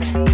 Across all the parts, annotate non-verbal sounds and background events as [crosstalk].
Bye.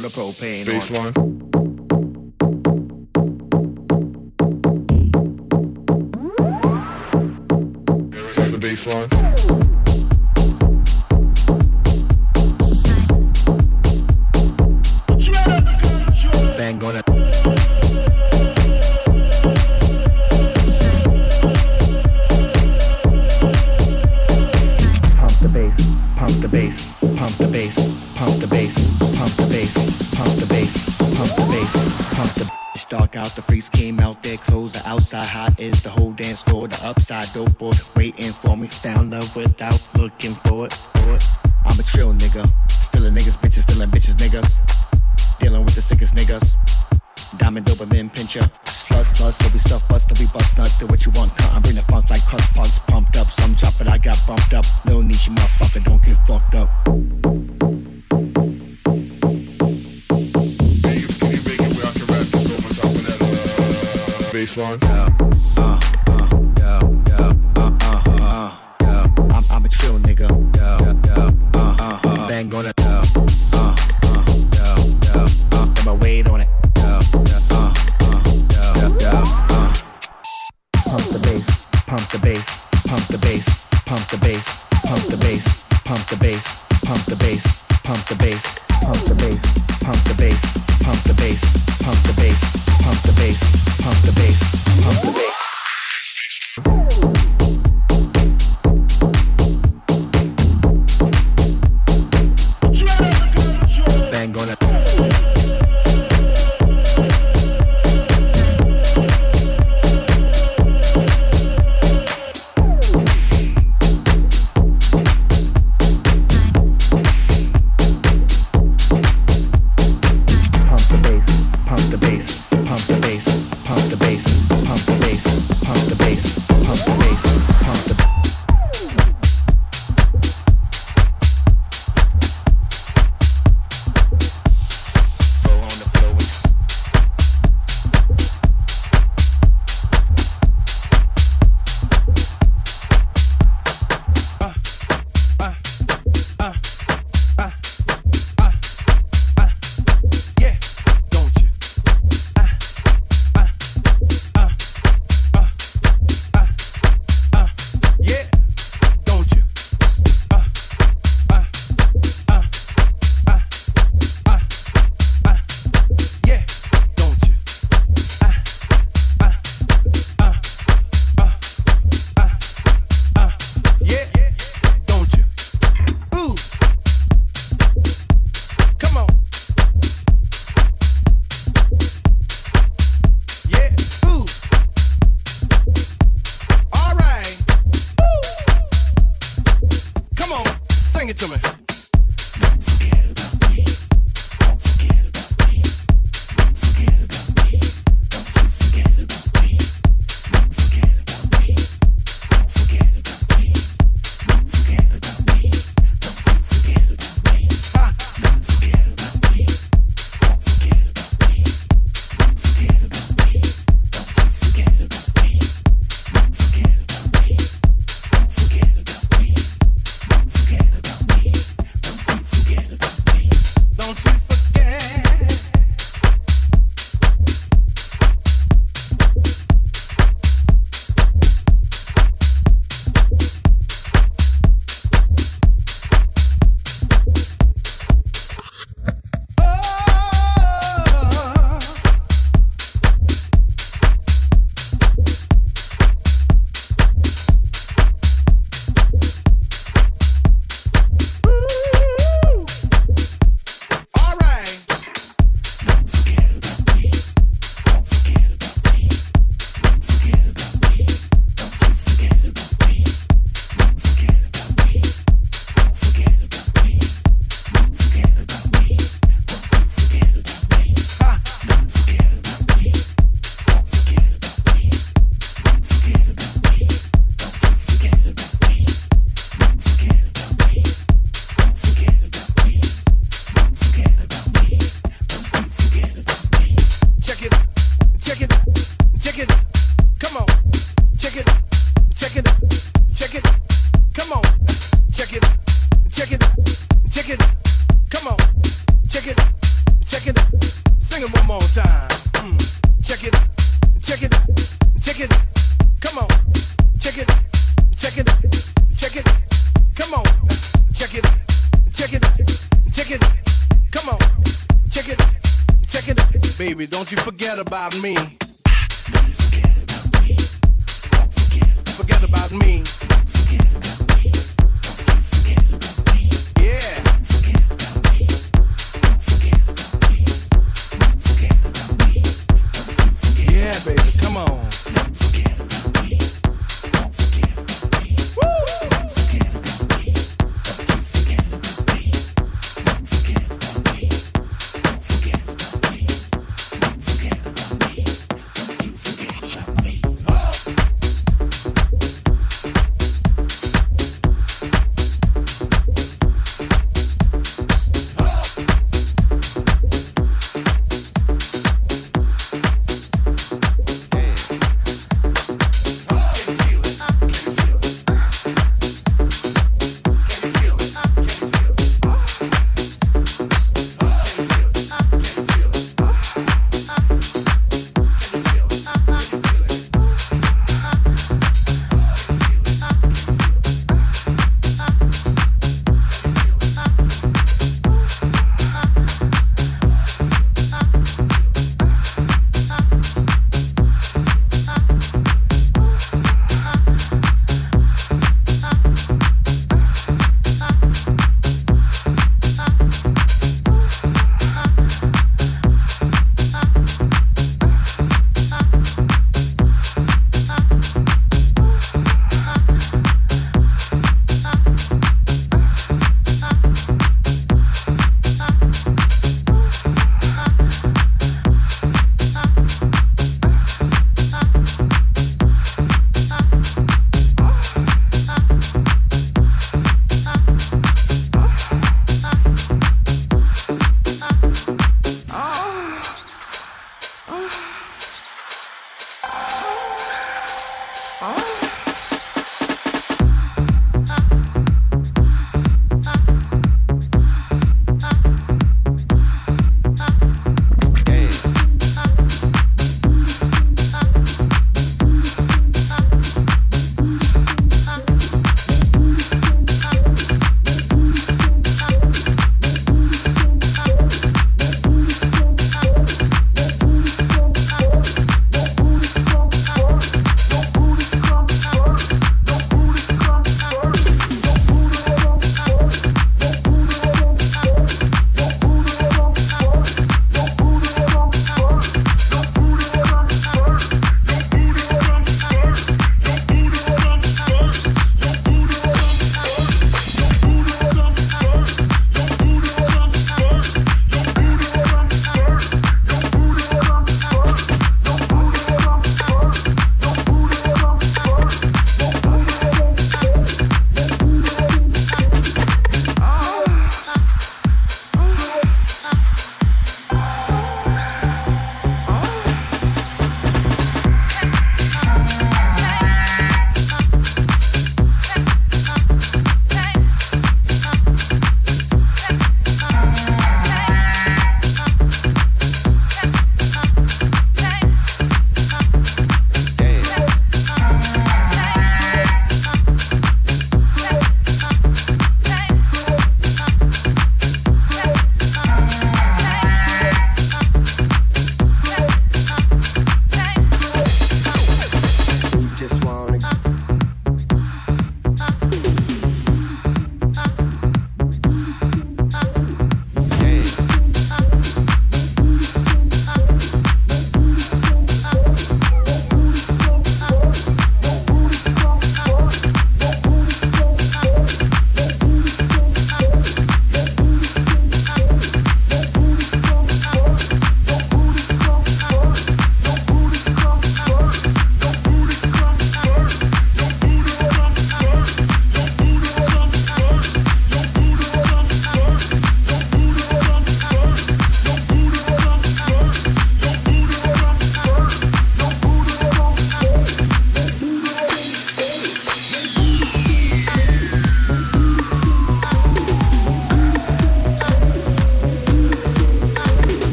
the propane. Baseline. dark out, the freaks came out their clothes. The outside hot is the whole dance floor. The upside dope boy waiting for me. Found love without looking for it. For it. I'm a chill nigga. Stealing niggas, bitches, stealing bitches, niggas. Dealing with the sickest niggas. Diamond Doberman pinscher. Slut, slut, so we stuff bust, we bust nuts. Do what you want, cut. I bring the funk like cuss punks pumped up. Some drop it, I got bumped up. No need you motherfucker, don't get fucked up. baseline.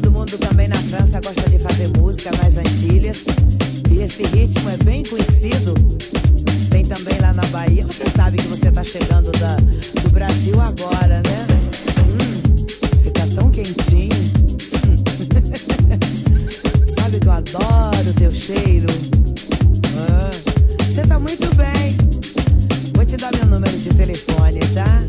Todo mundo também na França gosta de fazer música nas Antilhas. E esse ritmo é bem conhecido. Tem também lá na Bahia. Você sabe que você tá chegando da, do Brasil agora, né? Hum, você tá tão quentinho. [laughs] Sabe que eu adoro teu cheiro. Ah, Você tá muito bem. Vou te dar meu número de telefone, tá?